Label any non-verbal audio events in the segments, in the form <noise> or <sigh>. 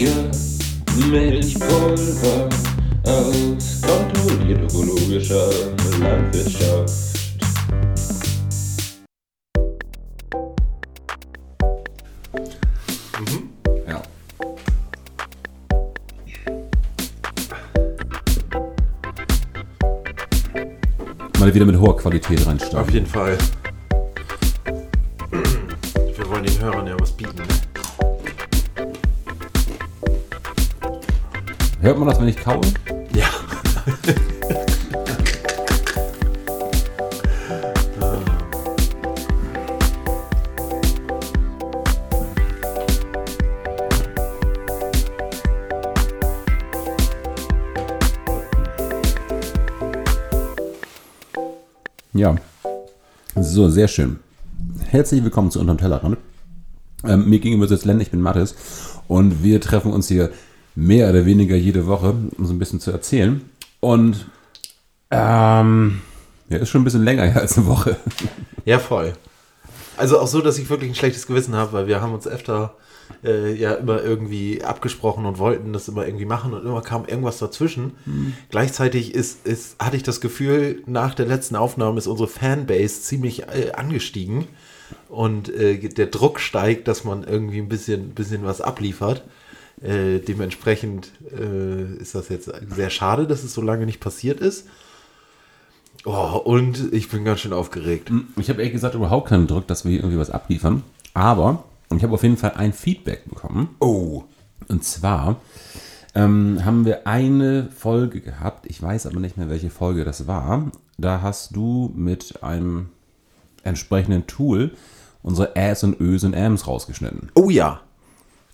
Zucker, Milchpulver aus kontrolliert ökologischer Landwirtschaft. Ja. Mal wieder mit hoher Qualität Auf reinstarten. jeden Fall. Hört man das, wenn ich kaue? Ja. Ja. So, sehr schön. Herzlich willkommen zu Unterm Tellerrand. Ähm, mir gegenüber sitzt Len, ich bin Mathis. Und wir treffen uns hier mehr oder weniger jede Woche, um so ein bisschen zu erzählen. Und ähm, ja, ist schon ein bisschen länger her als eine Woche. <laughs> Ja, voll. Also auch so, dass ich wirklich ein schlechtes Gewissen habe, weil wir haben uns öfter äh, ja immer irgendwie abgesprochen und wollten das immer irgendwie machen und immer kam irgendwas dazwischen. Gleichzeitig ist, ist, hatte ich das Gefühl, nach der letzten Aufnahme ist unsere Fanbase ziemlich äh, angestiegen und äh, der Druck steigt, dass man irgendwie ein bisschen, bisschen was abliefert. Äh, dementsprechend äh, ist das jetzt sehr schade, dass es so lange nicht passiert ist. Oh, und ich bin ganz schön aufgeregt. Ich habe ehrlich gesagt überhaupt keinen Druck, dass wir hier irgendwie was abliefern. Aber ich habe auf jeden Fall ein Feedback bekommen. Oh. Und zwar ähm, haben wir eine Folge gehabt, ich weiß aber nicht mehr, welche Folge das war. Da hast du mit einem entsprechenden Tool unsere Äs und Ös und Ams rausgeschnitten. Oh ja.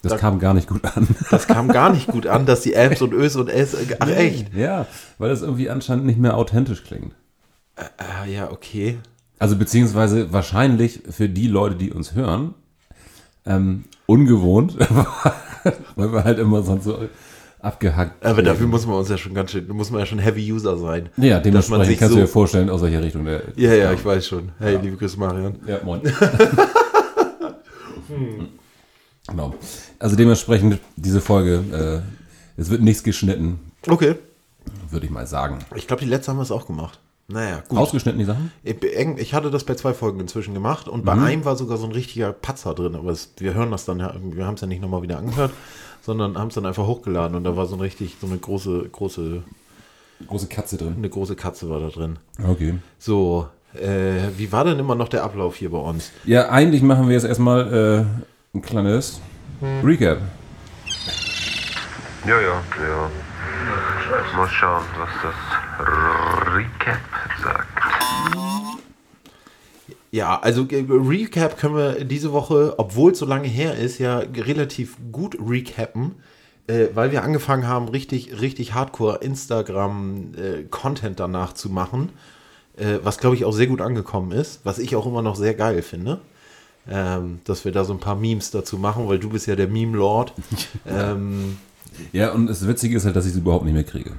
Das Da- kam gar nicht gut an. <laughs> Das kam gar nicht gut an, dass die Amps und Ös und S. Ach echt? Ja, weil das irgendwie anscheinend nicht mehr authentisch klingt. Ah, ja, okay. Also beziehungsweise wahrscheinlich für die Leute, die uns hören, ähm, ungewohnt, <laughs> weil wir halt immer sonst so abgehackt. Aber dafür muss man uns ja schon ganz schön, muss man ja schon Heavy User sein. Ja, dementsprechend kannst so, du dir vorstellen, aus welcher Richtung der. Ja, ja, ich weiß schon. Hey, liebe Grüße, Marian. Ja, moin. <laughs> Genau. Also dementsprechend diese Folge, äh, es wird nichts geschnitten, Okay. würde ich mal sagen. Ich glaube, die letzte haben wir es auch gemacht. Naja, gut. Ausgeschnitten die Sachen? Ich, ich hatte das bei zwei Folgen inzwischen gemacht und bei einem war sogar so ein richtiger Patzer drin, aber es, wir hören das dann wir haben es ja nicht nochmal wieder angehört, <laughs> sondern haben es dann einfach hochgeladen und da war so ein richtig, so eine große, große, Große Katze drin. eine große Katze war da drin. Okay. So, äh, wie war denn immer noch der Ablauf hier bei uns? Ja, eigentlich machen wir jetzt erstmal äh, ein kleines Recap. Ja, ja, ja. Mal schauen, was das Recap sagt. Ja, also äh, Recap können wir diese Woche, obwohl es so lange her ist, ja relativ gut recappen, äh, weil wir angefangen haben, richtig, richtig Hardcore Instagram-Content danach zu machen, äh, was glaube ich auch sehr gut angekommen ist, was ich auch immer noch sehr geil finde. Ähm, dass wir da so ein paar Memes dazu machen, weil du bist ja der Meme-Lord. <laughs> ähm, Ja, und das Witzige ist halt, dass ich es überhaupt nicht mehr kriege.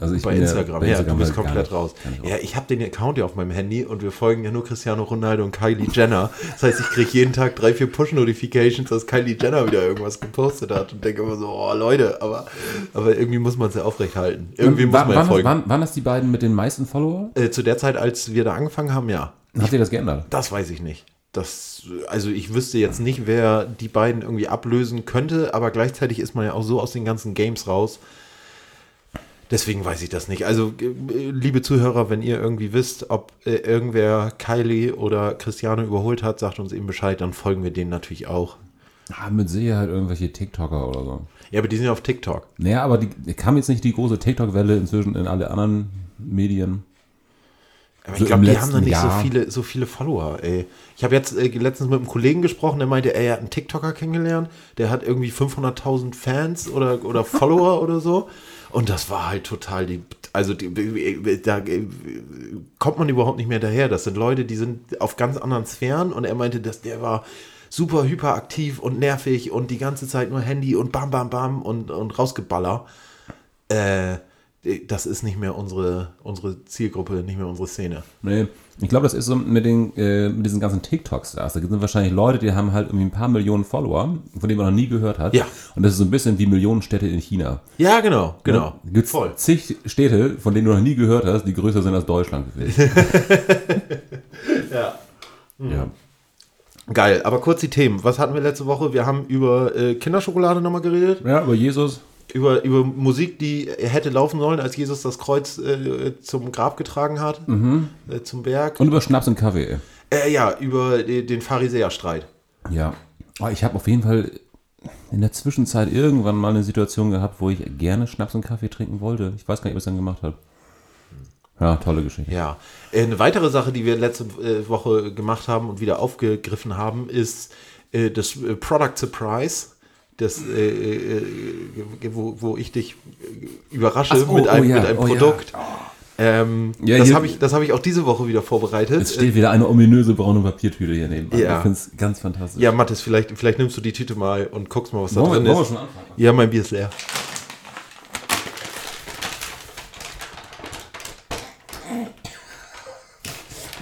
Also bei Instagram, bei ja, du bist halt komplett nicht- raus. Ja, ich habe den Account ja auf meinem Handy und wir folgen ja nur Cristiano Ronaldo und Kylie Jenner. Das heißt, ich kriege jeden Tag drei, vier Push-Notifications, dass Kylie Jenner wieder irgendwas gepostet hat und denke immer so, oh Leute, aber, aber irgendwie muss man es ja aufrechthalten. Irgendwie muss man ja waren, das, folgen. waren, waren das die beiden mit den meisten Follower? Äh, zu der Zeit, als wir da angefangen haben, ja. Habt ihr das geändert? Das weiß ich nicht. Das, also ich wüsste jetzt nicht, wer die beiden irgendwie ablösen könnte, aber gleichzeitig ist man ja auch so aus den ganzen Games raus. Deswegen weiß ich das nicht. Also, äh, liebe Zuhörer, wenn ihr irgendwie wisst, ob äh, irgendwer Kylie oder Cristiano überholt hat, sagt uns eben Bescheid, dann folgen wir denen natürlich auch. Ah, mit Sicherheit irgendwelche TikToker oder so. Ja, aber die sind ja auf TikTok. Naja, aber die, kam jetzt nicht die große TikTok-Welle inzwischen in alle anderen Medien. Aber So ich glaube, die haben dann nicht so Jahr. viele, so viele Follower, ey. Ich habe jetzt äh, letztens mit einem Kollegen gesprochen, der meinte, ey, er hat einen TikToker kennengelernt, der hat irgendwie 500.000 Fans oder, oder <laughs> Follower oder so. Und das war halt total die, also die, da äh, kommt man überhaupt nicht mehr daher. Das sind Leute, die sind auf ganz anderen Sphären und er meinte, dass der war super hyperaktiv und nervig und die ganze Zeit nur Handy und bam, bam, bam und, und rausgeballer. Äh, äh, das ist nicht mehr unsere, unsere Zielgruppe, nicht mehr unsere Szene. Nee, ich glaube, das ist so mit, den, äh, mit diesen ganzen TikToks-Stars. Da sind wahrscheinlich Leute, die haben halt irgendwie ein paar Millionen Follower, von denen man noch nie gehört hat. Ja. Und das ist so ein bisschen wie Millionenstädte in China. Ja, genau, genau. Ja, gibt's Voll. zig Städte, von denen du noch nie gehört hast, die größer sind als Deutschland. <laughs> Ja. ja. Geil, aber kurz die Themen. Was hatten wir letzte Woche? Wir haben über äh, Kinderschokolade nochmal geredet. ja, über Jesus. Über, über Musik, die hätte laufen sollen, als Jesus das Kreuz äh, zum Grab getragen hat, äh, zum Berg. Und über Schnaps und Kaffee. Äh, ja, über den Pharisäerstreit. Ja. Aber ich habe auf jeden Fall in der Zwischenzeit irgendwann mal eine Situation gehabt, wo ich gerne Schnaps und Kaffee trinken wollte. Ich weiß gar nicht, ob ich es dann gemacht habe. Ja, tolle Geschichte. Ja. Eine weitere Sache, die wir letzte äh, Woche gemacht haben und wieder aufgegriffen haben, ist äh, das äh, Product Surprise. Das, äh, äh, wo, wo ich dich äh, überrasche Ach, oh, mit einem, oh ja, mit einem oh ja. Produkt. Ähm, Ja, das habe ich, das hab ich auch diese Woche wieder vorbereitet. Es steht wieder eine ominöse braune Papiertüte hier nebenan. Ja. Ich finde es ganz fantastisch. ja, Mathis, vielleicht, vielleicht nimmst du die Tüte mal und guckst mal, was da Wollen wir- drin ist. schon anfangen? Ja, mein Bier ist leer.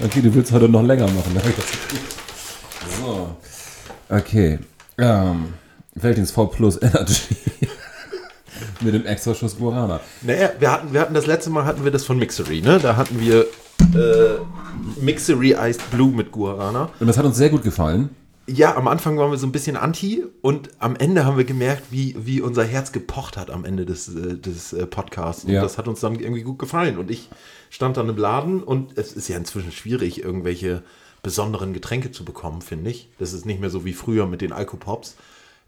Okay, du willst heute noch länger machen. ne? So. Okay. Ähm, Veltins V Plus Energy. <laughs> Mit dem Extraschuss Guarana. Naja, wir hatten, wir hatten das letzte Mal hatten wir das von Mixery, ne? Da hatten wir äh, Mixery Iced Blue mit Guarana. Und das hat uns sehr gut gefallen. Ja, am Anfang waren wir so ein bisschen anti und am Ende haben wir gemerkt, wie, wie unser Herz gepocht hat am Ende des, äh, des äh, Podcasts. Und Ja. das hat uns dann irgendwie gut gefallen. Und ich stand dann im Laden und es ist ja inzwischen schwierig, irgendwelche besonderen Getränke zu bekommen, finde ich. Das ist nicht mehr so wie früher mit den Alkopops.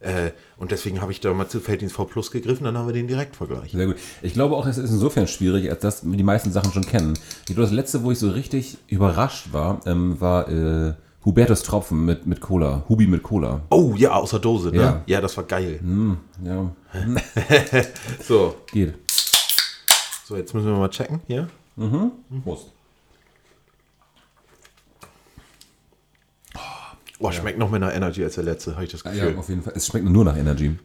Äh, und deswegen habe ich da mal zu Feldins V Plus gegriffen, dann haben wir den Direktvergleich. Sehr gut. Ich glaube auch, es ist insofern schwierig, als dass wir die meisten Sachen schon kennen. Ich glaube, das letzte, wo ich so richtig überrascht war, ähm, war äh, Hubertus Tropfen mit, mit Cola. Hubi mit Cola. Oh ja, aus der Dose, ne? Ja. Ja, das war geil. Ja, <laughs> So, geht. so, jetzt müssen wir mal checken hier. Prost. Oh, schmeckt noch mehr nach Energy als der letzte, habe ich das Ja, Gefühl. auf jeden Fall. Es schmeckt nur nach Energy.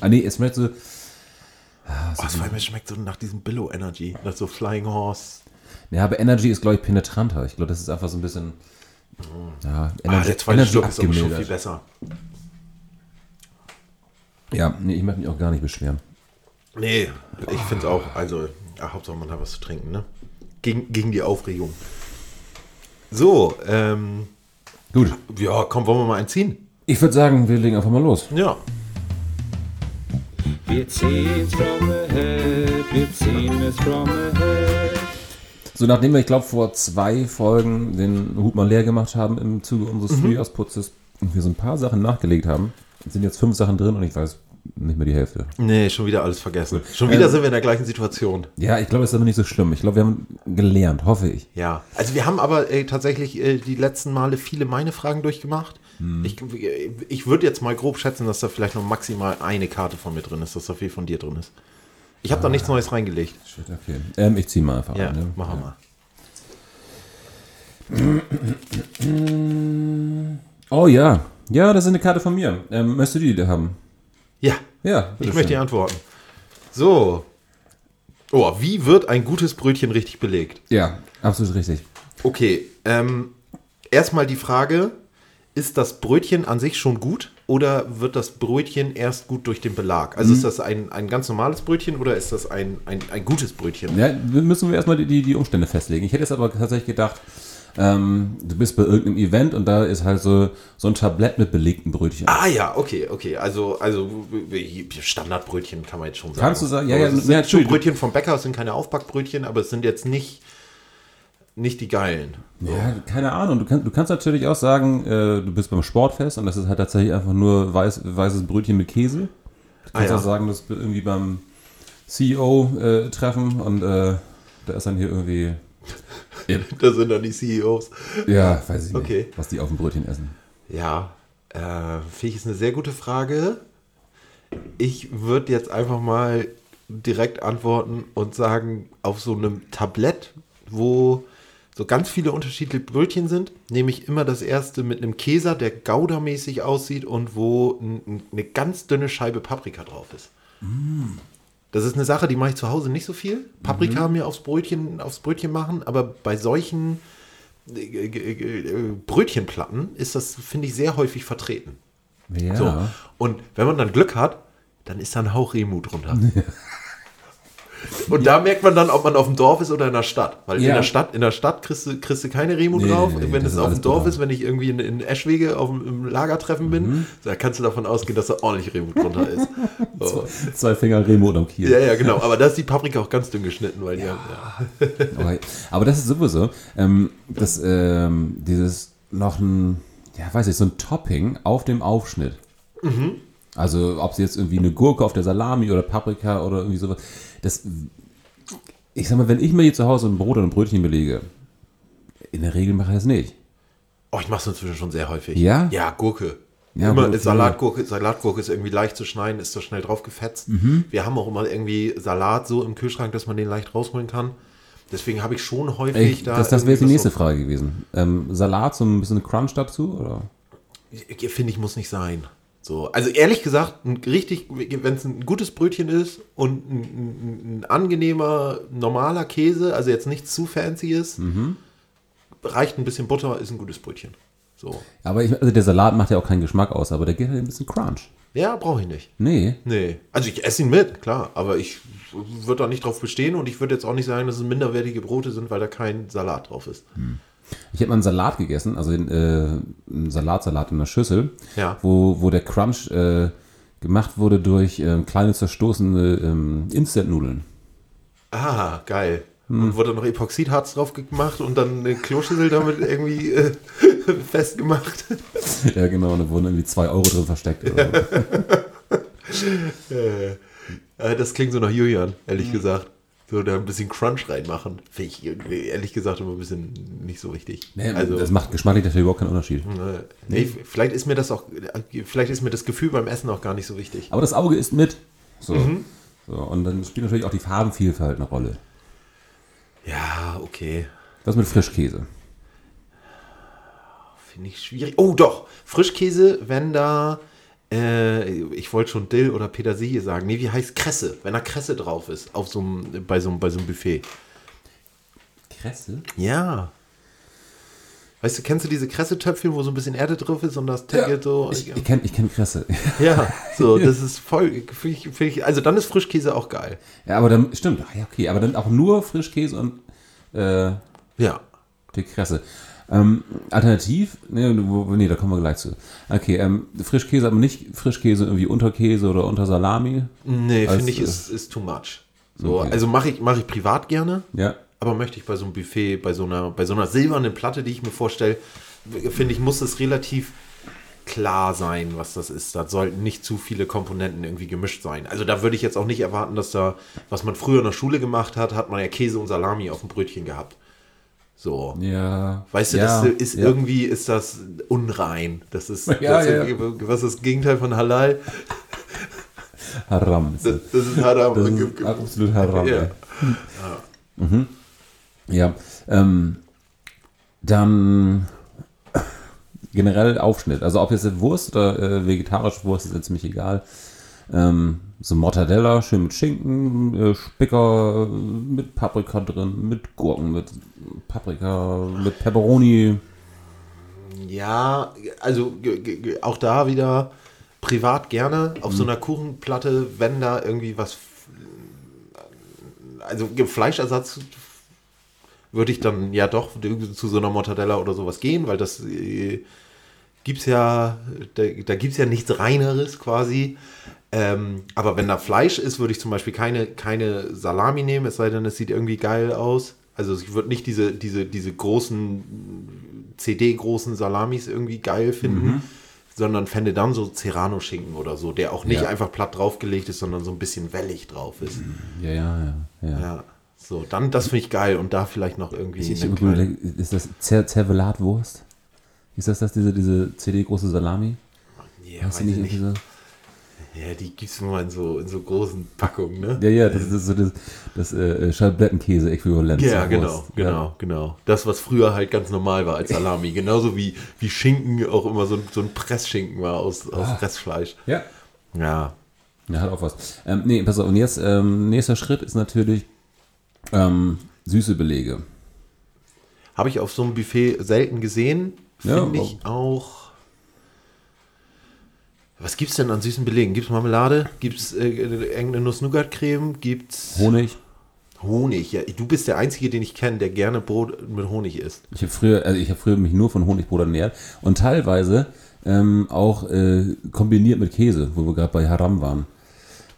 Ah, nee, es schmeckt so. Oh, vor allem, es schmeckt so nach diesem Billow Energy, nach so Flying Horse. Ja, aber Energy ist, glaube ich, penetranter. Ich glaube, das ist einfach so ein bisschen. Ja, Energy, Ah, der zweite Schluck ist aber schon viel besser. Ja, nee, ich möchte mich auch gar nicht beschweren. Nee, ich finde es auch, also, ja, Hauptsache man hat was zu trinken, ne? Gegen, gegen die Aufregung. So, ähm, Gut. ja, komm, wollen wir mal einziehen? Ich würde sagen, wir legen einfach mal los. Ja. Wir ziehen's from the head, wir ziehen es from the head. So, nachdem wir, ich glaube, vor zwei Folgen den Hut mal leer gemacht haben im Zuge unseres Mhm. Frühjahrsputzes und wir so ein paar Sachen nachgelegt haben, sind jetzt fünf Sachen drin und ich weiß nicht mehr die Hälfte. Nee, schon wieder alles vergessen. Schon wieder sind wir in der gleichen Situation. Ja, ich glaube, es ist aber nicht so schlimm. Ich glaube, wir haben gelernt, hoffe ich. Ja, also wir haben aber äh, tatsächlich äh, die letzten Male viele meine Fragen durchgemacht. Ich, ich würde jetzt mal grob schätzen, dass da vielleicht noch maximal eine Karte von mir drin ist, dass da viel von dir drin ist. Ich habe da nichts Neues reingelegt. Shit, okay. Ähm, ich ziehe mal einfach Ja, ein. Ne? machen wir mal. Oh ja. Ja, das ist eine Karte von mir. Ähm, möchtest du die da haben? Ja, Ja, ich möchte dir antworten. So. Oh, wie wird ein gutes Brötchen richtig belegt? Ja, absolut richtig. Okay, ähm, erstmal die Frage, ist das Brötchen an sich schon gut oder wird das Brötchen erst gut durch den Belag? Also ist das ein, ein ganz normales Brötchen oder ist das ein, ein, ein gutes Brötchen? Ja, müssen wir erstmal die, die, die Umstände festlegen. Ich hätte jetzt aber tatsächlich gedacht, ähm, du bist bei irgendeinem Event und da ist halt so, so ein Tablett mit belegten Brötchen. Ah ja, okay, okay. Also, also Standardbrötchen kann man jetzt schon sagen. Kannst du sagen? Ja, Aber ja, es ja, sind natürlich. Brötchen vom Bäcker, es sind keine Aufbackbrötchen, aber es sind jetzt nicht, nicht die geilen. Ja, keine Ahnung. Du, kannst du kannst natürlich auch sagen, äh, du bist beim Sportfest und das ist halt tatsächlich einfach nur weiß, weißes Brötchen mit Käse. Du kannst Ah, ja. auch sagen, das irgendwie beim CEO-Treffen und äh, da ist dann hier irgendwie, <laughs> Da sind dann die CEOs. ja, weiß ich nicht, Okay. was die auf dem Brötchen essen. Ja, äh, finde ich ist eine sehr gute Frage. Ich würde jetzt einfach mal direkt antworten und sagen, auf so einem Tablett, wo so ganz viele unterschiedliche Brötchen sind, nehme ich immer das erste mit einem Käser, der goudamäßig aussieht und wo eine ganz dünne Scheibe Paprika drauf ist. Das ist eine Sache, die mache ich zu Hause nicht so viel. Paprika mir aufs Brötchen, aufs Brötchen machen, aber bei solchen äh, äh, äh, Brötchenplatten ist das, finde ich, sehr häufig vertreten. Ja. So. Und wenn man dann Glück hat, dann ist da ein Hauch Remu drunter. <laughs> Und da merkt man dann, ob man auf dem Dorf ist oder in der Stadt. Weil in Ja. der Stadt, in der Stadt kriegst du, kriegst du keine Remu Nee, drauf. nee, wenn es auf dem Dorf Butter. ist, wenn ich irgendwie in, in Eschwege auf dem im Lagertreffen bin, Mhm. da kannst du davon ausgehen, dass da ordentlich Remu drunter ist. <laughs> So. Zwei Finger Remo unterm Kiel. Ja, ja, genau. Aber da ist die Paprika auch ganz dünn geschnitten, weil die haben, ja. <laughs> Aber das ist sowieso, ähm, das, ähm, dieses noch ein, ja, weiß ich, so ein Topping auf dem Aufschnitt. Also, ob es jetzt irgendwie eine Gurke auf der Salami oder Paprika oder irgendwie sowas. Das, ich sag mal, wenn ich mir hier zu Hause ein Brot oder ein Brötchen belege, in der Regel mache ich das nicht. Oh, ich mache es inzwischen schon sehr häufig. Ja? Ja, Gurke. Ja, immer Gurke, Salatgurke, Salatgurke ist irgendwie leicht zu schneiden, ist so schnell drauf gefetzt. Mhm. Wir haben auch immer irgendwie Salat so im Kühlschrank, dass man den leicht rausholen kann. Deswegen habe ich schon häufig Ich, da. das das wäre jetzt die nächste was Frage gewesen. Ähm, Salat, so ein bisschen Crunch dazu? Oder? so- Finde ich, muss nicht sein. So, also ehrlich gesagt, ein richtig, wenn es ein gutes Brötchen ist und ein, ein, ein angenehmer, normaler Käse, also jetzt nichts zu fancyes, Mhm. reicht ein bisschen Butter, ist ein gutes Brötchen. So. Aber ich, also der Salat macht ja auch keinen Geschmack aus, aber der geht halt ein bisschen Crunch. Ja, brauche ich nicht. Nee. Nee. Also ich esse ihn mit, klar, aber ich würde da nicht drauf bestehen und ich würde jetzt auch nicht sagen, dass es minderwertige Brote sind, weil da kein Salat drauf ist. Ich habe mal einen Salat gegessen, also den, äh, einen Salatsalat in der Schüssel, Ja. wo, wo der Crunch äh, gemacht wurde durch ähm, kleine zerstoßene ähm, Instant-Nudeln. Ah, geil. Hm. Und wurde noch Epoxidharz drauf gemacht und dann eine Kloschüssel damit irgendwie äh, <laughs> festgemacht. <laughs> ja, genau, und da wurden irgendwie zwei Euro drin versteckt. Oder so. <laughs> Äh, das klingt so nach Julian, ehrlich gesagt. So da ein bisschen Crunch reinmachen. Finde ich ehrlich gesagt immer ein bisschen nicht so wichtig. nee, also, das macht geschmacklich natürlich überhaupt keinen Unterschied. äh, nee, vielleicht ist mir das auch, vielleicht ist mir das Gefühl beim Essen auch gar nicht so wichtig. Aber das Auge ist mit. So. Mhm. so. Und dann spielt natürlich auch die Farbenvielfalt eine Rolle. Ja, okay. Was mit Frischkäse? Finde ich schwierig. Oh, doch. Frischkäse, wenn da, äh, ich wollte schon Dill oder Petersilie sagen. Nee, wie heißt Kresse? Wenn da Kresse drauf ist, auf so bei, so einem, bei so einem Buffet. Kresse? Ja. Weißt du, kennst du diese Kresse-Töpfchen, wo so ein bisschen Erde drauf ist und das Taggelt so? Ich, ich kenne ich kenn Kresse. ja, <laughs> so, das ist voll, find ich, find ich, also dann ist Frischkäse auch geil. ja, aber dann, stimmt, ach ja, okay, aber dann auch nur Frischkäse und äh, Ja. die Kresse. Ähm, alternativ, nee, nee, da kommen wir gleich zu. Okay, ähm, Frischkäse, aber nicht Frischkäse irgendwie unter Käse oder unter Salami. Nee, finde ich, äh, ist, ist too much. So, Okay. also mache ich, mach ich privat gerne. Ja. Aber möchte ich bei so einem Buffet, bei so einer, bei so einer silbernen Platte, die ich mir vorstelle, finde ich, muss es relativ klar sein, was das ist. Da sollten nicht zu viele Komponenten irgendwie gemischt sein. Also da würde ich jetzt auch nicht erwarten, dass da, was man früher in der Schule gemacht hat, hat man ja Käse und Salami auf dem Brötchen gehabt. So. Ja. Weißt du, ja, das ist ja. irgendwie ist das unrein. Das ist, <laughs> Ja, das ist was ist das Gegenteil von Halal? Haram. Ist Das, das. ist Haram. Das ist absolut Haram. Ja. Mhm. Ja. Ähm, dann generell Aufschnitt. Also ob jetzt Wurst oder äh, vegetarische Wurst ist jetzt ziemlich egal. Ähm, so Mortadella, schön mit Schinken, äh, Spicker, äh, mit Paprika drin, mit Gurken, mit Paprika, mit Pepperoni. Ja, also auch da wieder privat gerne auf so Mhm. einer Kuchenplatte, wenn da irgendwie was. Also Fleischersatz würde ich dann ja doch zu so einer Mortadella oder sowas gehen, weil das äh, gibt's ja, da, da gibt es ja nichts Reineres quasi. Ähm, aber wenn da Fleisch ist, würde ich zum Beispiel keine, keine Salami nehmen, es sei denn, es sieht irgendwie geil aus. Also ich würde nicht diese, diese, diese großen CD-großen Salamis irgendwie geil finden, sondern fände dann so Serrano-Schinken oder so, der auch nicht Ja. einfach platt draufgelegt ist, sondern so ein bisschen wellig drauf ist. Ja, ja, ja. ja. Ja. So, dann das finde ich geil und da vielleicht noch irgendwie. Ich, ich überlege, ist das Zer Zervelatwurst? Ist das das, diese, diese CD-große Salami? ja, Hast weiß du nicht ich nicht. Ja, die gibt es nur in so, in so großen Packungen, ne? Ja, ja, das ist so das, das äh, Scheiblettenkäse-Äquivalent. Ja, zur genau, Wurst. genau, genau. Das, was früher halt ganz normal war als Salami. <laughs> Genauso wie, wie Schinken auch immer so, ein- so ein Pressschinken war aus, aus Restfleisch. Ja. Ja. Ja, hat auch was. Ähm, nee, pass auf, und jetzt, ähm, nächster Schritt ist natürlich ähm, süße Belege. Habe ich auf so einem Buffet selten gesehen. Ja, Finde ich auch. Was gibt's denn an süßen Belegen? Gibt's Marmelade? Gibt's äh, irgendeine Nuss-Nougat-Creme? Gibt's Honig. Honig? Ja, du bist der Einzige, den ich kenne, der gerne Brot mit Honig isst. Ich habe früher, also ich habe früher mich nur von Honigbrot ernährt und teilweise ähm, auch äh, kombiniert mit Käse, wo wir gerade bei Haram waren.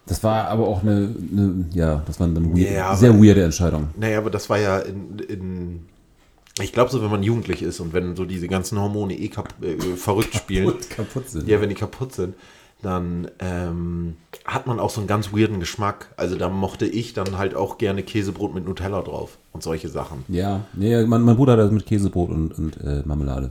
Das war aber auch eine, eine ja, das war dann weird, Ja, aber- sehr weirde Entscheidung. Naja, aber das war ja in. in ich glaube so, wenn man jugendlich ist und wenn so diese ganzen Hormone eh kap äh, <laughs> verrückt spielen. kaputt sind. Ja, wenn die kaputt sind, dann ähm, hat man auch so einen ganz weirden Geschmack. Also da mochte ich dann halt auch gerne Käsebrot mit Nutella drauf und solche Sachen. Ja, ja mein, mein Bruder hat das mit Käsebrot und, und äh, Marmelade.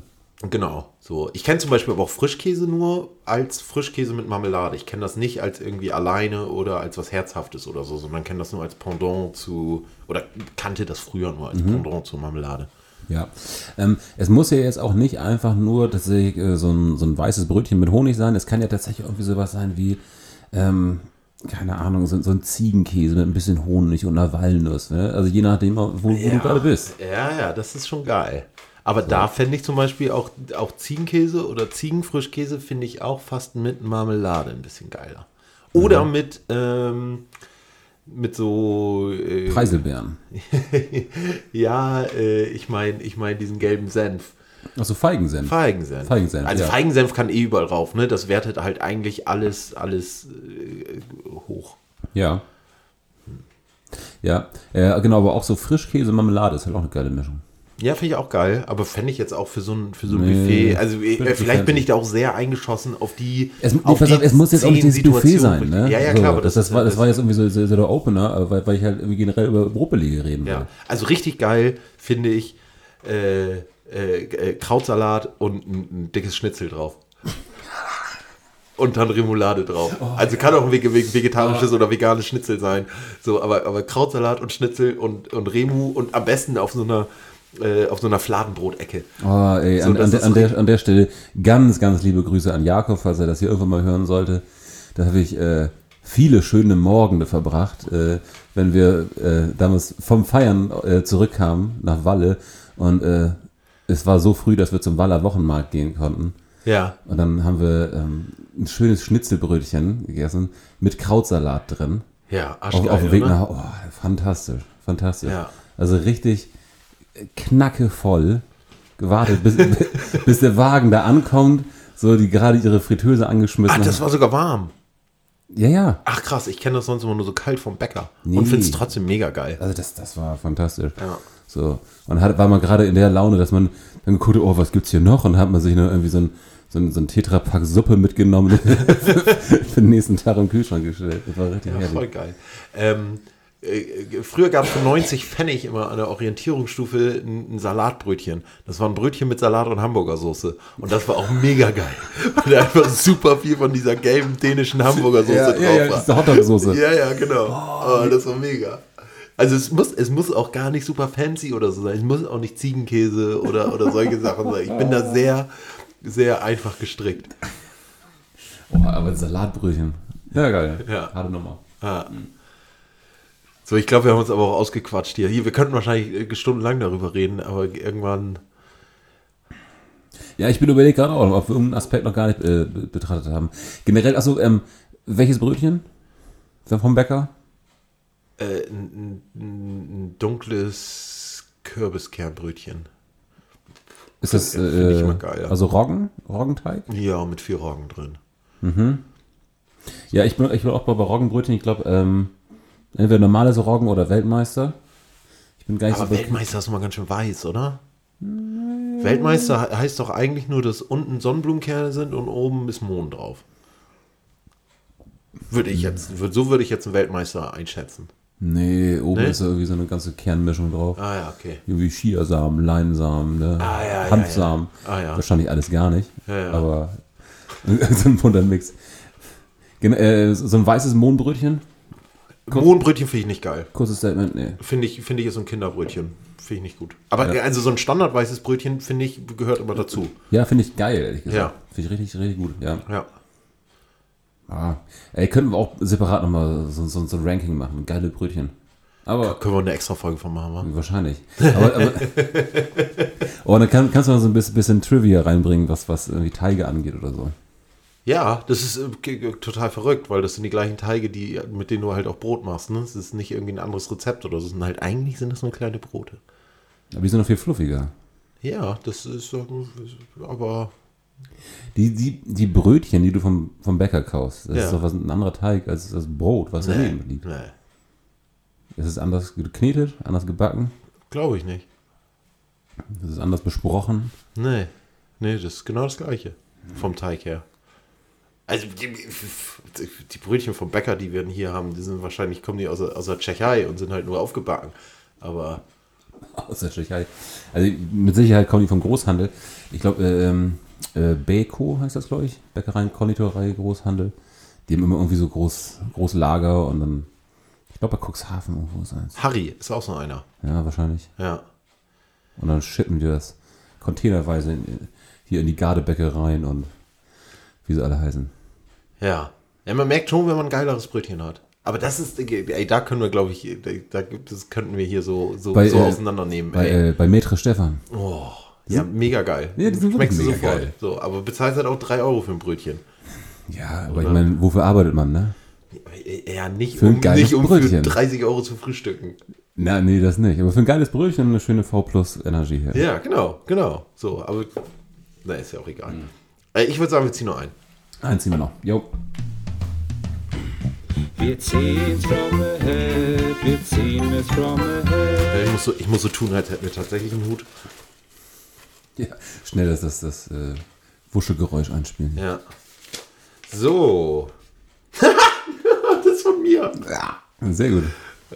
Genau, so. Ich kenne zum Beispiel aber auch Frischkäse nur als Frischkäse mit Marmelade. Ich kenne das nicht als irgendwie alleine oder als was Herzhaftes oder so, sondern kenne das nur als Pendant zu, oder kannte das früher nur als Pendant zur Marmelade. Ja. Ähm, es muss ja jetzt auch nicht einfach nur tatsächlich äh, so, ein, so ein weißes Brötchen mit Honig sein. Es kann ja tatsächlich irgendwie sowas sein wie, ähm, keine Ahnung, so, so ein Ziegenkäse mit ein bisschen Honig und einer Walnuss. Ne? Also je nachdem, wo, wo du gerade bist. Ja, ja, das ist schon geil. Aber da fände ich zum Beispiel auch, auch Ziegenkäse oder Ziegenfrischkäse finde ich auch fast mit Marmelade ein bisschen geiler. Oder mit, ähm, mit so. Äh, Preiselbeeren. <laughs> ja, äh, ich meine ich mein diesen gelben Senf. Achso, Feigensenf. Feigensenf. Feigensenf, Also ja. Feigensenf kann eh überall rauf, ne? Das wertet halt eigentlich alles, alles äh, hoch. Ja. Ja, äh, genau, aber auch so Frischkäse, Marmelade ist halt auch eine geile Mischung. Ja, finde ich auch geil, aber fände ich jetzt auch für so ein, für so ein Nee, Buffet. Also äh, vielleicht bin ich da auch sehr eingeschossen auf die. Es, auf auf, es muss jetzt auch nicht dieses Buffet Situationen. sein, ne? Ja, ja, So, klar. aber das, das, ist- war, das war jetzt irgendwie so, so, so der Opener, äh, weil, weil ich halt irgendwie generell über Brotbelege reden Ja, will. also richtig geil finde ich äh, äh, äh, Krautsalat und ein, ein dickes Schnitzel drauf. Und dann Remoulade drauf. Oh, also kann auch ein vege- vege- vegetarisches oder veganes Schnitzel sein. So, aber, aber Krautsalat und Schnitzel und, und Remu und am besten auf so einer äh, auf so einer Fladenbrotecke. Oh, ey, So, an, an, an, der, an der Stelle ganz, ganz liebe Grüße an Jakob, falls er das hier irgendwann mal hören sollte. Da habe ich äh, viele schöne Morgende verbracht, äh, wenn wir äh, damals vom Feiern äh, zurückkamen nach Walle und äh, es war so früh, dass wir zum Waller Wochenmarkt gehen konnten. Ja. Und dann haben wir ähm, ein schönes Schnitzelbrötchen gegessen mit Krautsalat drin. Ja, Auf, arschgeil, auf dem Weg nach, oh, fantastisch, fantastisch. Ja. Also richtig knackevoll gewartet, bis, <laughs> bis der Wagen da ankommt, so die gerade ihre Fritteuse angeschmissen Ach, das war sogar warm. Ja, ja. Ach krass, ich kenne das sonst immer nur so kalt vom Bäcker. Nee. Und finde es trotzdem mega geil. Also das, das war fantastisch. Ja. So. Und hat, war man gerade in der Laune, dass man dann geguckt, oh, was gibt's hier noch? Und hat man sich noch irgendwie so ein, so ein, so ein Tetrapack Suppe mitgenommen <laughs> für den nächsten Tag im Kühlschrank gestellt. Das war richtig Ja, herrlich. voll geil. Ähm, äh, früher gab es für 90 Pfennig immer an der Orientierungsstufe ein, ein Salatbrötchen. Das war ein Brötchen mit Salat und Hamburgersoße. Und das war auch mega geil. <laughs> Weil da einfach super viel von dieser gelben dänischen Hamburgersoße Ja, drauf ja, ja, war. diese Hotdog-Soße. Ja, ja, genau. Oh, das war mega. Also es muss, es muss auch gar nicht super fancy oder so sein. Es muss auch nicht Ziegenkäse oder, oder solche Sachen sein. Ich bin da sehr, sehr einfach gestrickt. Oh, aber Salatbrötchen. Ja, geil. Ja. Harte Nummer. Ja. So, ich glaube, wir haben uns aber auch ausgequatscht hier. Hier, wir könnten wahrscheinlich äh, stundenlang darüber reden, aber irgendwann. Ja, ich bin überlegt gerade auch, ob wir irgendeinen Aspekt noch gar nicht äh, be- betrachtet haben. Generell, achso, ähm, welches Brötchen? Das vom Bäcker? Äh, ein, ein, dunkles Kürbiskernbrötchen. Ist das Find- find ich äh, immer geil, also Roggen? Roggenteig? Ja, mit vier Roggen drin. Ja, ich bin, ich bin auch bei, bei Roggenbrötchen. Ich glaube, ähm, entweder normales Roggen oder Weltmeister. Ich bin gar nicht Aber so Weltmeister ist immer ganz schön weiß, oder? Weltmeister he- heißt doch eigentlich nur, dass unten Sonnenblumenkerne sind und oben ist Mond drauf. Würde ich jetzt, würd- so würde ich jetzt einen Weltmeister einschätzen. Nee, oben Nee? ist da irgendwie so eine ganze Kernmischung drauf. Ah ja, okay. Irgendwie Chiasamen, Leinsamen, ne? Ah, ja, ja, Hanfsamen. ja. Ah, ja. Wahrscheinlich alles gar nicht. Ja, ja. Aber <laughs> so ein bunter Mix. Gen äh, so ein weißes Mohnbrötchen. Mohnbrötchen finde ich nicht geil. Kurzes Statement, nee. Finde ich, finde ich ist so ein Kinderbrötchen. Finde ich nicht gut. Aber Ja. also so ein standardweißes Brötchen, finde ich, gehört immer dazu. Ja, finde ich geil, ehrlich gesagt. Ja. Finde ich richtig, richtig gut, ja. Ja. Ah, ey, könnten wir auch separat nochmal so, so, so ein Ranking machen. Geile Brötchen. Aber Können wir eine extra Folge von machen, wa? wahrscheinlich. Aber, aber <laughs> oh, dann kann, kannst du noch so ein bisschen, bisschen Trivia reinbringen, was, was irgendwie Teige angeht oder so. Ja, das ist äh, total verrückt, weil das sind die gleichen Teige, die, mit denen du halt auch Brot machst. Ne? Es ist nicht irgendwie ein anderes Rezept oder so. Es sind halt eigentlich sind das nur kleine Brote. Aber die sind noch viel fluffiger. Ja, das ist aber Die, die, die Brötchen, die du vom, vom Bäcker kaufst, das Ja. ist doch was, ein anderer Teig als das Brot, was daneben liegt. nee, Es ist anders geknetet, anders gebacken, glaube ich nicht. es ist anders besprochen. Nee, nee, das ist genau das gleiche vom Teig her. Also die, die Brötchen vom Bäcker, die wir hier haben, die sind wahrscheinlich, kommen die aus, der- aus der Tschechei und sind halt nur aufgebacken. Aber Aus der Tschechei. Also mit Sicherheit kommen die vom Großhandel. Ich glaube, ähm, äh, Beko heißt das, glaube ich. Bäckereien, Konditorei, Großhandel. Die haben immer irgendwie so groß, groß Lager und dann, ich glaube, bei Cuxhaven irgendwo ist eins. Harry ist auch so einer. Ja, wahrscheinlich. Ja. Und dann schippen wir das containerweise in, hier in die Gardebäckereien und wie sie alle heißen. Ja. Ja, man merkt schon, wenn man ein geileres Brötchen hat. Aber das ist, ey, da können wir, glaube ich, da gibt es, könnten wir hier so, so, Bei, so äh, auseinandernehmen. Bei, ey. äh, bei Maitre Stefan. Oh, ja, mega geil. Ja, die sind wirklich Schmeckst du mega sofort. geil. So, aber bezahlst halt auch 3 Euro für ein Brötchen. Ja, aber ich meine, wofür arbeitet man, ne? Ja, nicht Für um, nicht um für Brötchen. 30 Euro zu frühstücken. Na, nee, das nicht. Aber für ein geiles Brötchen eine schöne V plus Energie hier. Ja, genau, genau. So, aber na, ist ja auch egal. Äh, Ich würde sagen, wir ziehen nur ein. Eins ziehen wir noch. Jo. Wir ziehen's from the head, wir ziehen es from the head. Äh, Ich muss so, ich muss so tun, als hätten wir tatsächlich einen Hut. Ja, schnell das, das, das äh, Wuschegeräusch einspielen. Ja. So. <laughs> das ist von mir. Sehr gut.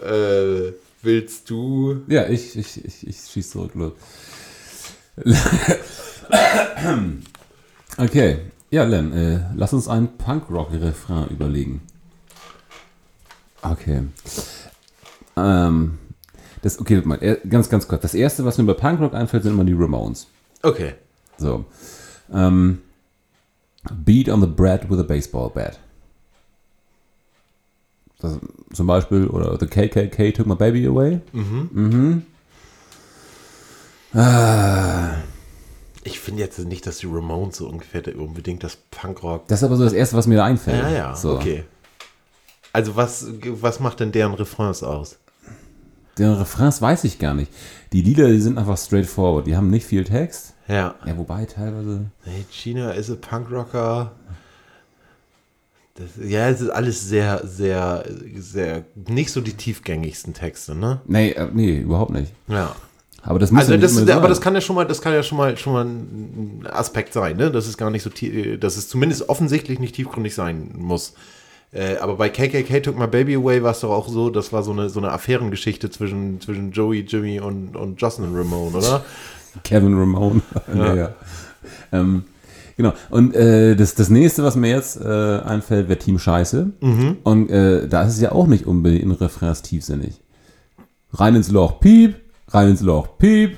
Äh, willst du. Ja, ich, ich, ich, ich schieß zurück, los. Okay. Ja, Len, äh, lass uns einen Punkrock-Refrain überlegen. Okay. Ähm, das, okay, mal, ganz, ganz kurz. Das erste, was mir bei Punkrock einfällt, sind immer die Ramones. Okay. So. Ähm, Beat on the bread with a baseball bat. Das, zum Beispiel, oder The KKK took my baby away. Mhm. Ah, Ich finde jetzt nicht, dass die Ramones so ungefähr unbedingt das Punkrock. das ist aber so das Erste, was mir da einfällt. Ja, ja, so. okay. Also, was, was macht denn deren Refrains aus? Den Refrains weiß ich gar nicht. Die Lieder, die sind einfach straightforward. Die haben nicht viel Text. Ja. Ja, wobei teilweise. Hey, China ist ein Punkrocker. Das, ja, es ist alles sehr, sehr, sehr, nicht so die tiefgängigsten Texte, ne? Nee, äh, nee, überhaupt nicht. Ja. Aber das muss Also ja das, immer aber das kann ja schon mal, das kann ja schon mal, schon mal ein Aspekt sein, ne? Das ist gar nicht so, tie- dass es zumindest offensichtlich nicht tiefgründig sein muss. Äh, aber bei KKK Took My Baby Away war es doch auch so, das war so eine, so eine Affärengeschichte zwischen, zwischen Joey, Jimmy und, und Jocelyn Ramone, oder? <laughs> Kevin Ramone. <laughs> ja. ja. Ähm, genau. Und äh, das, das nächste, was mir jetzt äh, einfällt, wäre Team Scheiße. Mhm. Und äh, da ist es ja auch nicht unbedingt in Refrains tiefsinnig. Rein ins Loch, piep, rein ins Loch, piep.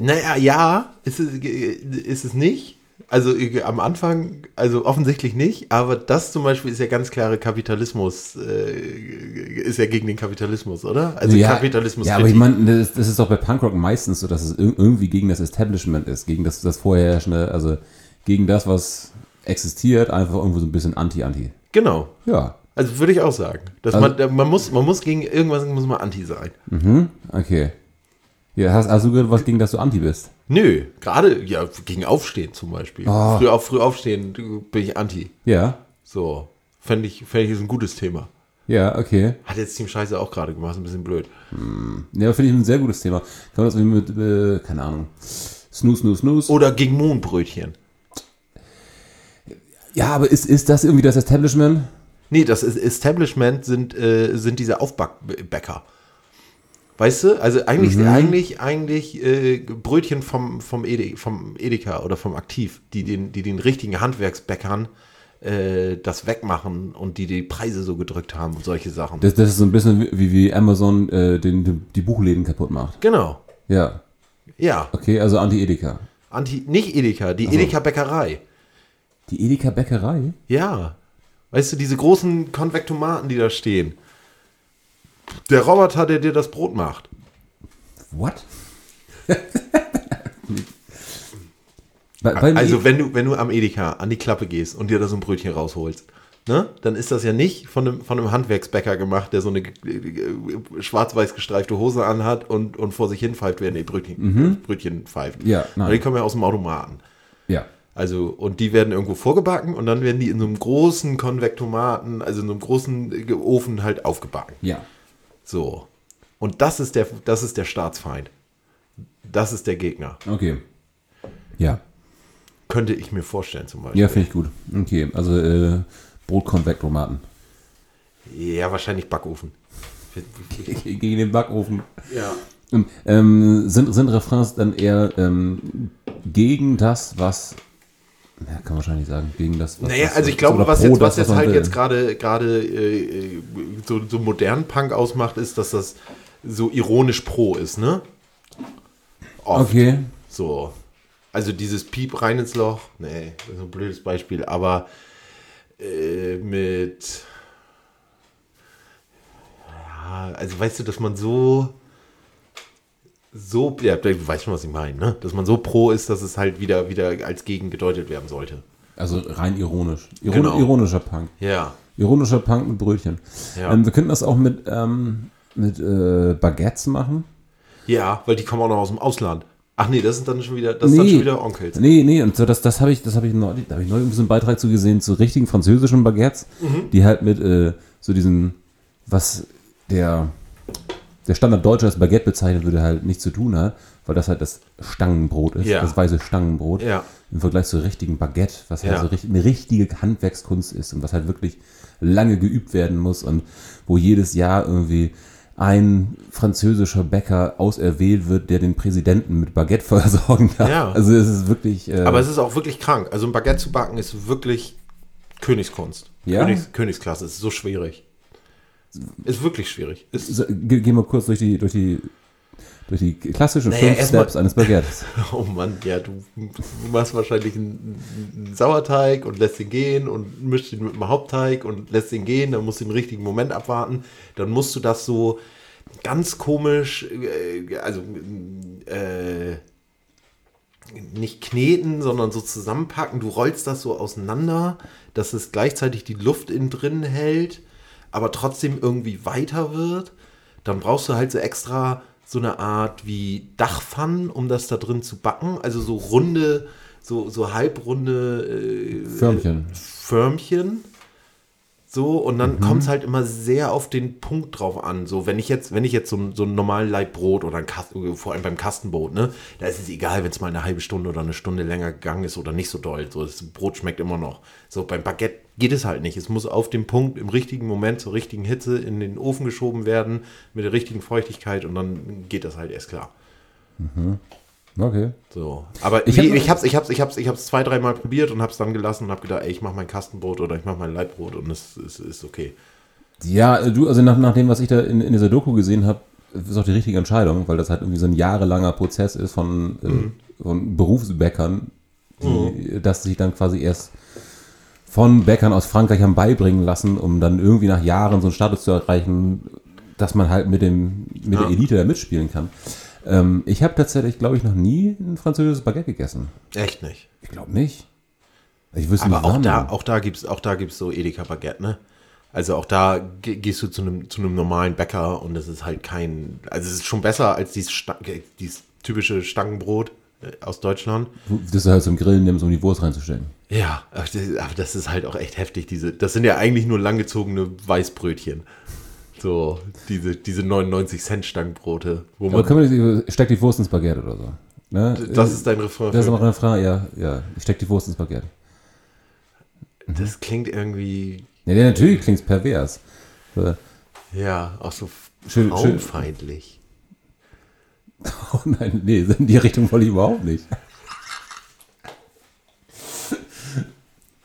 Naja, ja, ist es, ist es nicht. Also äh, am Anfang, also offensichtlich nicht, aber das zum Beispiel ist ja ganz klare Kapitalismus, äh, ist ja gegen den Kapitalismus, oder? Also ja, Kapitalismus. Ja, aber ich meine, das, das ist doch bei Punkrock meistens so, dass es ir- irgendwie gegen das Establishment ist, gegen das, das Vorherrschende, also gegen das, was existiert, einfach irgendwo so ein bisschen anti-anti. Genau. Ja, Also würde ich auch sagen. Dass Also- man, man, muss, man muss gegen irgendwas muss man anti sein. okay. Ja, hast, hast du gehört, was gegen das du anti bist? Nö, gerade ja, gegen Aufstehen zum Beispiel. Oh. Früh, auf, früh aufstehen bin ich anti. Ja, So, fände ich, fänd ich ist ein gutes Thema. ja, okay. Hat jetzt Team Scheiße auch gerade gemacht, ist ein bisschen blöd. Ja, finde ich ein sehr gutes Thema. Kann man das irgendwie mit, äh, keine Ahnung, Snooze, Snooze, Snooze. Oder gegen Mohnbrötchen. Ja, aber ist, ist das irgendwie das Establishment? Nee, das ist Establishment sind, äh, sind diese Aufbackbäcker. Weißt du? Also eigentlich, Mhm. eigentlich, eigentlich äh, Brötchen vom, vom, Ede, vom Edeka oder vom Aktiv, die den, die den richtigen Handwerksbäckern äh, das wegmachen und die die Preise so gedrückt haben und solche Sachen. Das, das ist so ein bisschen wie, wie Amazon äh, den, die, die Buchläden kaputt macht. genau. Ja, Ja. okay, also Anti-Edeka. Anti, nicht Edeka, die Edeka-Bäckerei. Die Edeka-Bäckerei? Ja. Weißt du, diese großen Konvektomaten, die da stehen. Der Roboter, der dir das Brot macht. What? Also wenn du, wenn du am Edeka an die Klappe gehst und dir da so ein Brötchen rausholst, ne, dann ist das ja nicht von einem, von einem Handwerksbäcker gemacht, der so eine äh, schwarz-weiß gestreifte Hose anhat und, und vor sich hin pfeift, während er Brötchen, Brötchen pfeift. Mhm. Ja, nein. Die kommen ja aus dem Automaten. ja. Also, und die werden irgendwo vorgebacken und dann werden die in so einem großen Konvektomaten, also in so einem großen äh, Ofen halt aufgebacken. Ja. So. Und das ist der, das ist der Staatsfeind. Das ist der Gegner. Okay. Ja. Könnte ich mir vorstellen zum Beispiel. Ja, finde ich gut. Okay, also äh, Brotkonvektomaten. Ja, wahrscheinlich Backofen. <laughs> Gegen den Backofen. Ja. Ähm, Ähm, sind, sind Refrains dann eher ähm, gegen das, was. Ja, kann man wahrscheinlich sagen, gegen das, was. Naja, was- also ich glaube, was jetzt, das, was jetzt halt will. jetzt gerade gerade äh, so, so modern Punk ausmacht, ist, dass das so ironisch pro ist, ne? Oft. Okay. So. Also dieses Piep rein ins Loch, nee, das ist ein blödes Beispiel, aber äh, mit. Ja, also weißt du, dass man so. So, ja, du weißt schon, was ich meine, ne? Dass man so pro ist, dass es halt wieder, wieder als gegen gedeutet werden sollte. Also rein ironisch. Iron, Genau. Ironischer Punk. Ja. Ironischer Punk mit Brötchen. Ja. Ähm, wir könnten das auch mit, ähm, mit äh, Baguettes machen. Ja, weil die kommen auch noch aus dem Ausland. Ach nee, das sind dann schon wieder, das sind dann schon wieder Onkels. Nee, nee, und so, das, das habe ich, das habe ich neulich, da habe ich neulich so einen Beitrag zu gesehen zu richtigen französischen Baguettes, Mhm. die halt mit äh, so diesen, was der, der Standard Deutsche als Baguette bezeichnet würde, halt nichts zu tun hat, weil das halt das Stangenbrot ist, Ja. das weiße Stangenbrot. Ja. Im Vergleich zur richtigen Baguette, was Ja. halt so eine richtige Handwerkskunst ist und was halt wirklich lange geübt werden muss und wo jedes Jahr irgendwie ein französischer Bäcker auserwählt wird, der den Präsidenten mit Baguette <laughs> versorgen darf. Ja. Also es ist wirklich. Äh, Aber es ist auch wirklich krank. Also ein Baguette zu backen ist wirklich Königskunst. Ja? Königs, Königsklasse. Es ist so schwierig. Ist wirklich schwierig. Ist, so, ge- gehen wir kurz durch die, durch die, durch die klassischen Naja, fünf Steps eines Baguettes. <laughs> oh Mann, ja, du, du machst wahrscheinlich einen, einen Sauerteig und lässt ihn gehen und mischst ihn mit dem Hauptteig und lässt ihn gehen. Dann musst du den richtigen Moment abwarten. Dann musst du das so ganz komisch, äh, also äh, nicht kneten, sondern so zusammenpacken. Du rollst das so auseinander, dass es gleichzeitig die Luft innen drin hält, aber trotzdem irgendwie weiter wird. Dann brauchst du halt so extra so eine Art wie Dachpfannen, um das da drin zu backen. Also so runde, so, so halbrunde äh, Förmchen. Förmchen. So, und dann kommt es halt immer sehr auf den Punkt drauf an. So, wenn ich jetzt, wenn ich jetzt so, so einen normalen Laib Brot oder ein Kasten, vor allem beim Kastenbrot, ne, da ist es egal, wenn es mal eine halbe Stunde oder eine Stunde länger gegangen ist oder nicht so doll. So, das Brot schmeckt immer noch. So, beim Baguette geht es halt nicht. Es muss auf dem Punkt, im richtigen Moment, zur richtigen Hitze in den Ofen geschoben werden, mit der richtigen Feuchtigkeit und dann geht das halt erst klar. Okay. So, aber Ich hab- ich, hab's, ich hab's, ich hab's, ich hab's zwei, dreimal probiert und hab's dann gelassen und hab gedacht, ey, ich mach mein Kastenbrot oder ich mach mein Leibbrot und es ist, okay. Ja, äh, du, also nach, nach dem, was ich da in, in dieser Doku gesehen habe, ist auch die richtige Entscheidung, weil das halt irgendwie so ein jahrelanger Prozess ist von, Mhm. äh, von Berufsbäckern, die das sich dann quasi erst von Bäckern aus Frankreich haben beibringen lassen, um dann irgendwie nach Jahren so einen Status zu erreichen, dass man halt mit dem mit der Ja. Elite da mitspielen kann. Ähm, ich habe tatsächlich, glaube ich, noch nie ein französisches Baguette gegessen. Echt nicht. Ich glaube nicht. Ich wüsste Aber nicht, auch da, auch da gibt's, auch da gibt's so Edeka Baguette, ne? Also auch da ge- gehst du zu einem, zu einem normalen Bäcker und es ist halt kein, also es ist schon besser als dieses, Sta dieses typische Stangenbrot äh, aus Deutschland. das halt zum Grillen nimmst, um die Wurst reinzustellen. Ja, aber das, aber das ist halt auch echt heftig. Diese, das sind ja eigentlich nur langgezogene Weißbrötchen. So, diese, diese 99 Cent Stangenbrote, wo Aber man, können wir nicht, steck die Wurst ins Baguette oder so. Ne? das ist dein Refrain. Das ist eine Frage, ja, ja. Steck die Wurst ins Baguette. das klingt irgendwie, Ja, ja natürlich klingt es pervers. Äh, ja, auch so Schön- schön- frauenfeindlich. <laughs> Oh nein, nee, in die Richtung wollte ich überhaupt nicht. <laughs>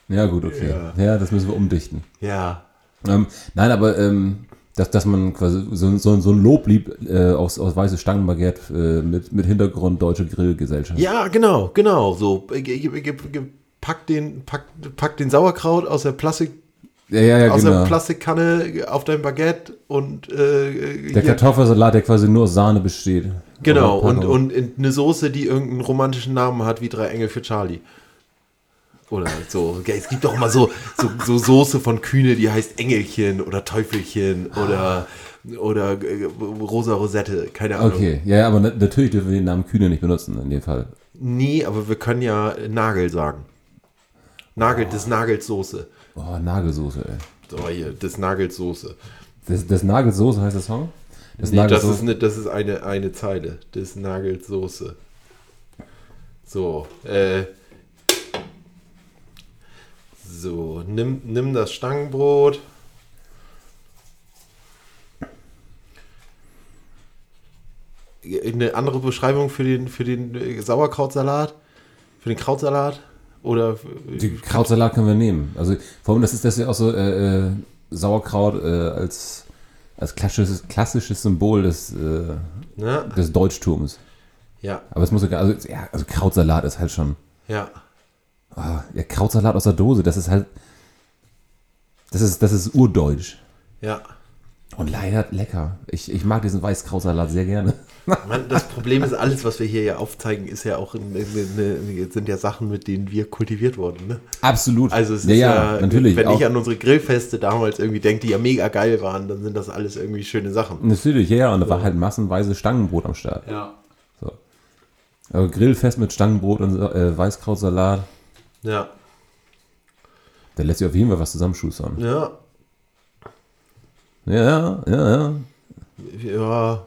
Ja, gut, okay. Ja, Ja. das müssen wir umdichten. Ja, Ähm, nein, aber ähm, dass, dass man quasi so, so, so ein Loblied äh, aus, aus weißes Stangenbaguette äh, mit, mit Hintergrund deutsche Grillgesellschaft. Ja, genau, genau. So, äh, pack den, pack, pack den Sauerkraut aus der Plastik, Ja, ja, ja, aus genau. der Plastikkanne auf dein Baguette und äh, Der hier- Kartoffelsalat, der quasi nur aus Sahne besteht. Genau, und, und eine Soße, die irgendeinen romantischen Namen hat, wie drei Engel für Charlie. Oder so. Es gibt doch immer so, so, so Soße von Kühne, die heißt Engelchen oder Teufelchen oder, oder äh, Rosa Rosette, keine Ahnung. Okay, ja, aber na natürlich dürfen wir den Namen Kühne nicht benutzen in dem Fall. Nee, aber wir können ja Nagel sagen. Nagel, des Nagels Soße. Oh, Nagelsoße, ey. So, hier, des Nagels Soße. Das, das Nagelsoße heißt der Song? Das Nee, das ist, eine, das ist eine, eine Zeile. Des Nagels Soße. So, äh. So, nimm, nimm das Stangenbrot. Eine andere Beschreibung für den, für den äh, Sauerkrautsalat? Für den Krautsalat? Oder Die Krautsalat können wir nehmen. Also vor allem, das ist das ja auch so äh, äh, Sauerkraut äh, als, als klassisches, klassisches Symbol des, äh, des Deutschtums. Ja, Aber es muss sogar, also, ja, also Krautsalat ist halt schon. ja. Ah, ja, Krautsalat aus der Dose, das ist halt. Das ist, das ist urdeutsch. Ja. Und leider lecker. Ich, ich mag diesen Weißkrautsalat sehr gerne. Mann, das Problem ist, alles, was wir hier ja aufzeigen, ist ja auch eine, eine, sind ja Sachen, mit denen wir kultiviert wurden. Ne? Absolut. Also es ja, ist ja, ja, natürlich. wenn auch, ich an unsere Grillfeste damals irgendwie denke, die ja mega geil waren, dann sind das alles irgendwie schöne Sachen. natürlich, ja, ja. Und da war halt massenweise Stangenbrot am Start. Ja. So. Aber Grillfest mit Stangenbrot und äh, Weißkrautsalat, Ja. da lässt sich auf jeden Fall was zusammenschustern. Ja. Ja, ja, ja. Ja.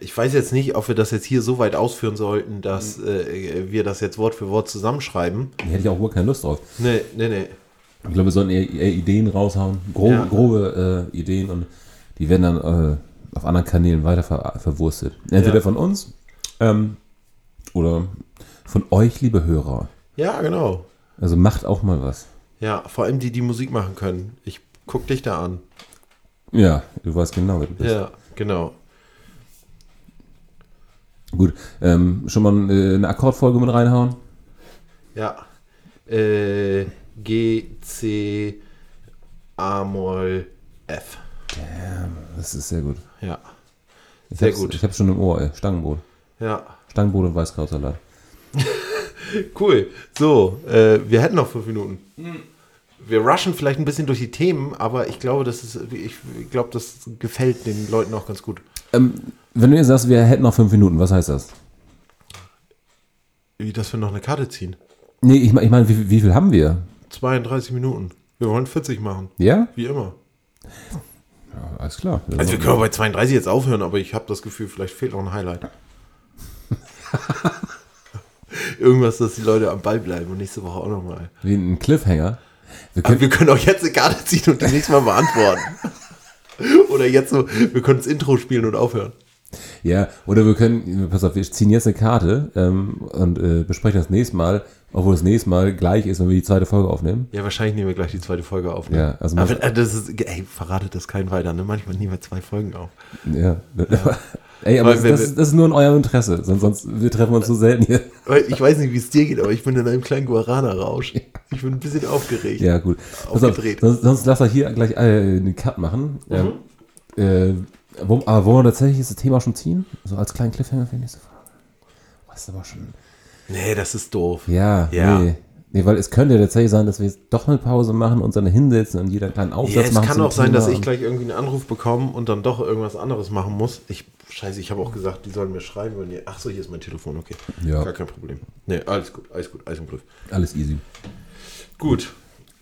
Ich weiß jetzt nicht, ob wir das jetzt hier so weit ausführen sollten, dass äh, wir das jetzt Wort für Wort zusammenschreiben. Da hätte ich auch wohl keine Lust drauf. Nee, nee, nee. Ich glaube, wir sollten eher, eher Ideen raushauen. Grobe, Ja. grobe äh, Ideen und die werden dann äh, auf anderen Kanälen weiter ver verwurstet. Entweder Ja. von uns ähm, oder von euch, liebe Hörer. Ja, genau. Also macht auch mal was. Ja, vor allem die, die Musik machen können. Ich guck dich da an. Ja, du weißt genau, wer du bist. Ja, genau. Gut, ähm, schon mal äh, eine Akkordfolge mit reinhauen? Ja. Äh, G, C, A, Moll, F. Das ist sehr gut. Ja. Ich Sehr hab's- gut. Ich habe schon im Ohr, ey. Stangenbrot. Ja. Stangenbrot und Weißkrautsalat. <laughs> Cool. So, äh, wir hätten noch fünf Minuten. Wir rushen vielleicht ein bisschen durch die Themen, aber ich glaube, das ist, ich glaube, das gefällt den Leuten auch ganz gut. Ähm, wenn du jetzt sagst, wir hätten noch fünf Minuten, was heißt das? Wie, dass wir noch eine Karte ziehen. Nee, ich meine, ich mein, wie, wie viel haben wir? 32 Minuten. Wir wollen 40 machen. Ja? Wie immer. ja alles klar. Also wir können auch bei 32 jetzt aufhören, aber ich habe das Gefühl, vielleicht fehlt noch ein Highlight. <laughs> Irgendwas, dass die Leute am Ball bleiben und nächste Woche auch nochmal. Wie ein Cliffhanger. Wir können, wir können auch jetzt eine Karte ziehen und die nächstes Mal beantworten. <laughs> Oder jetzt so, wir können das Intro spielen und aufhören. ja, oder wir können, pass auf, wir ziehen jetzt eine Karte ähm, und äh, besprechen das nächste Mal, obwohl das nächste Mal gleich ist, wenn wir die zweite Folge aufnehmen. Ja, wahrscheinlich nehmen wir gleich die zweite Folge auf. Ne? Ja, also aber äh, das ist, ey, verratet das keinen weiter, ne? Manchmal nehmen wir zwei Folgen auf. Ja. Ey, aber das, das, ist- das ist nur in eurem Interesse, sonst, sonst wir treffen uns so selten hier. Ich weiß nicht, wie es dir geht, aber ich bin in einem kleinen Guarana-Rausch. Ich bin ein bisschen aufgeregt. Ja, gut. Auf, sonst, sonst lass er hier gleich äh, einen Cut machen. Mhm. Ähm, äh, wo, aber wollen wir tatsächlich das Thema schon ziehen? So als kleinen Cliffhanger für die nächste Frage. Ist aber schon. Nee, das ist doof. Ja, Ja. nee. Nee, weil es könnte ja tatsächlich sein, dass wir jetzt doch eine Pause machen und dann hinsetzen und jeder kleinen Ja, Aufsatz es machen. kann zum auch sein, Thema dass ich gleich irgendwie einen Anruf bekomme und dann doch irgendwas anderes machen muss. Ich, scheiße, ich habe auch gesagt, die sollen mir schreiben, wenn die, ach so, hier ist mein Telefon, okay. Ja. Gar kein Problem. Nee, alles gut, alles gut, alles im Griff. Alles easy. Gut.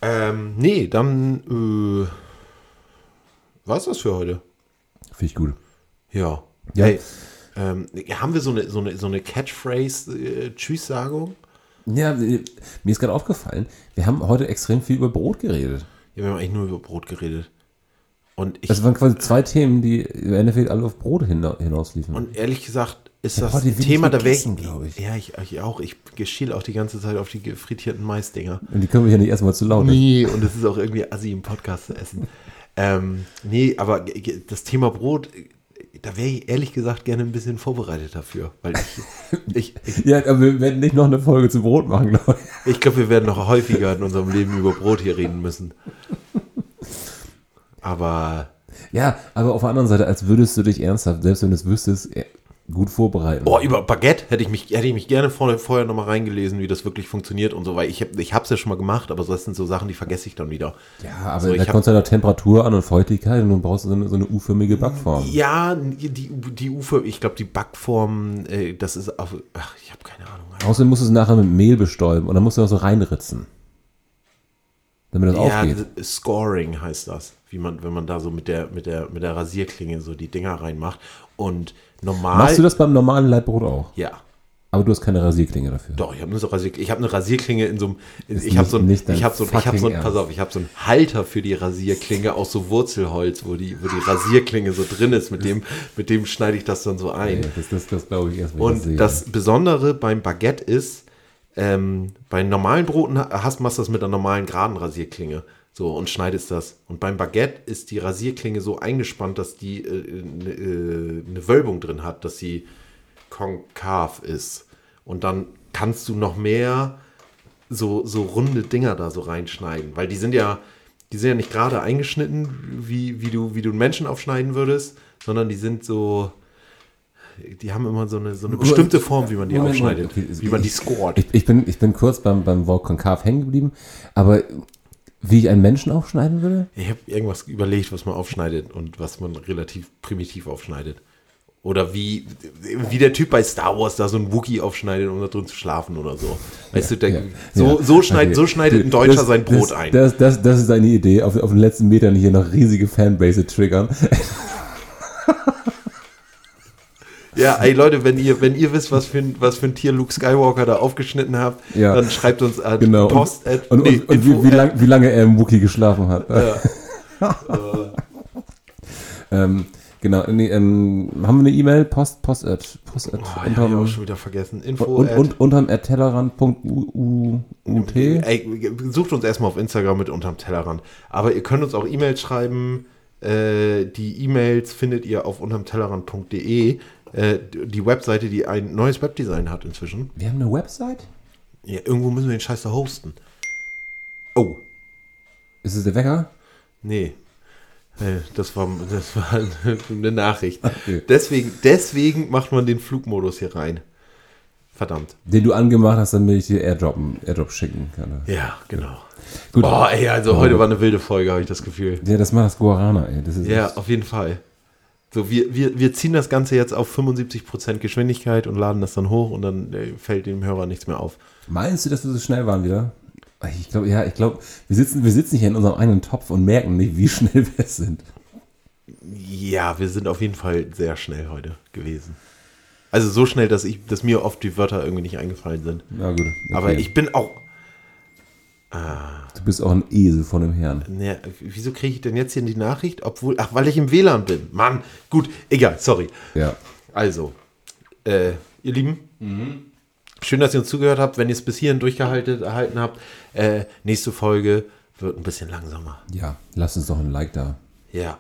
Ähm, nee, dann, äh, war's das für heute? Finde ich gut. Ja. Ja. Hey, ähm, haben wir so eine, so eine, so eine Catchphrase-Tschüss-Sagung? Ja, äh, mir ist gerade aufgefallen, wir haben heute extrem viel über Brot geredet. ja, wir haben eigentlich nur über Brot geredet. Und ich, Das waren quasi zwei Themen, die im Endeffekt alle auf Brot hina- hinausliefen. Und ehrlich gesagt ist hab das wenig Thema, gegessen, glaub ich. Ja, ich, ich auch. Ich geschiel auch die ganze Zeit auf die frittierten Maisdinger. Und die können wir ja nicht erstmal zu laut. Nee, und es ist auch irgendwie assi im Podcast zu essen. ähm, nee, aber das Thema Brot, da wäre ich ehrlich gesagt gerne ein bisschen vorbereitet dafür. Weil ich, <laughs> ich, ich, Ja, aber wir werden nicht noch eine Folge zu Brot machen, glaube ich. ich glaube, wir werden noch häufiger in unserem Leben über Brot hier reden müssen. Aber Ja, aber auf der anderen Seite, als würdest du dich ernsthaft, selbst wenn du es wüsstest, eh, gut vorbereiten. Oh, über Baguette hätte ich mich, hätte ich mich gerne vorher, vorher nochmal reingelesen, wie das wirklich funktioniert und so, weil ich habe ich hab's ja schon mal gemacht, aber das sind so Sachen, die vergesse ich dann wieder. ja, aber so, da kommt ja noch Temperatur an und Feuchtigkeit und du brauchst so eine, so eine U-förmige Backform. Ja, die, die Ufer, ich glaube, die Backform, äh, das ist, auf, ach, ich habe keine Ahnung. Außerdem musst du es nachher mit Mehl bestäuben und dann musst du noch so reinritzen. Damit das Ja, aufgeht. Scoring heißt das, wie man, wenn man da so mit der, mit der, mit der Rasierklinge so die Dinger reinmacht. Und normal. Machst du das beim normalen Leibbrot auch? Ja. Aber du hast keine Rasierklinge dafür. Doch, ich habe eine, so Rasier, ich hab eine Rasierklinge in so einem. Ist Ich habe so ein, ich habe so, ich habe so, ein- pass auf, ich habe so einen Halter für die Rasierklinge aus so Wurzelholz, wo die, wo die Rasierklinge so drin ist. Mit dem, mit dem schneide ich das dann so ein. Ja, das das, das glaube ich erst, wenn ich Und sehe. das Besondere beim Baguette ist, ähm, bei normalen Broten ha- hast machst du das mit einer normalen geraden Rasierklinge. So und schneidest das. Und beim Baguette ist die Rasierklinge so eingespannt, dass die eine äh, äh, eine Wölbung drin hat, dass sie konkav ist. Und dann kannst du noch mehr so, so runde Dinger da so reinschneiden. Weil die sind ja, die sind ja nicht gerade eingeschnitten, wie, wie, du, wie du einen Menschen aufschneiden würdest, sondern die sind so. Die haben immer so eine, so eine bestimmte Form, wie man die Moment, aufschneidet, okay, wie man die ich- scoret. Ich, ich, bin, ich bin kurz beim, beim Wort konkav hängen geblieben, aber wie ich einen Menschen aufschneiden würde? Ich habe irgendwas überlegt, was man aufschneidet und was man relativ primitiv aufschneidet. Oder wie, wie der Typ bei Star Wars da so ein Wookie aufschneidet, um da drin zu schlafen oder so. Weißt du, der, Ja, so, ja. so, schneidet, Okay. so schneidet ein Deutscher das- sein Brot das, ein. Das, das, das ist eine Idee, auf, auf den letzten Metern hier noch riesige Fanbase triggern. <laughs> Ja, ey Leute, wenn ihr, wenn ihr wisst, was für ein, was für ein Tier Luke Skywalker da aufgeschnitten habt, Ja. dann schreibt uns an Genau. post Und, at, und, nee, und, und wie, wie, at- lang, wie lange er im Wookie geschlafen hat. <laughs> ähm, genau, nee, ähm, haben wir eine E-Mail? Post, post at, post at, Oh, ja, hab ich auch unterm, schon wieder vergessen. Info und, at, und, unterm ertellerrand.ut. Ey, sucht uns erstmal auf Instagram mit unterm Tellerrand. Aber ihr könnt uns auch E-Mails schreiben. Äh, die E-Mails findet ihr auf untermtellerrand.de. Äh, die Webseite, die ein neues Webdesign hat inzwischen. Wir haben eine Website? Ja, irgendwo müssen wir den Scheiß da hosten. Oh, Ist es der Wecker? nee. Äh, Das war, das war <laughs> eine Nachricht. Okay. Deswegen, deswegen macht man den Flugmodus hier rein. Verdammt. Den du angemacht hast, damit ich dir Airdroppen, Airdrop schicken kann. Ja, genau. Gut. Boah, ey, also heute war eine wilde Folge, habe ich das Gefühl. Ja, das macht das Guarana, ey. Das Ja, auf jeden Fall. So, wir, wir, wir ziehen das Ganze jetzt auf 75% Geschwindigkeit und laden das dann hoch und dann äh, fällt dem Hörer nichts mehr auf. Meinst du, dass wir so schnell waren wieder? Ich glaube, ja, ich glaube, wir sitzen, wir sitzen hier in unserem eigenen Topf und merken nicht, wie <laughs> schnell wir sind. Ja, wir sind auf jeden Fall sehr schnell heute gewesen. Also so schnell, dass ich, dass mir oft die Wörter irgendwie nicht eingefallen sind. Na gut. okay. Aber ich bin auch. Du bist auch ein Esel von dem Herrn. Ne, wieso kriege ich denn jetzt hier die Nachricht? Obwohl. Ach, weil ich im WLAN bin. Mann, gut, egal, sorry. Ja. Also, äh, ihr Lieben, schön, dass ihr uns zugehört habt. Wenn ihr es bis hierhin durchgehalten habt, äh, nächste Folge wird ein bisschen langsamer. Ja, lass uns doch ein Like da. Ja,